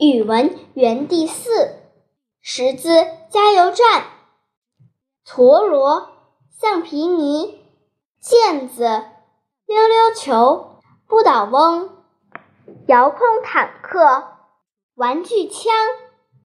语文园地四，识字加油站，陀螺、橡皮泥、毽子、溜溜球、不倒翁、遥控坦克、玩具枪。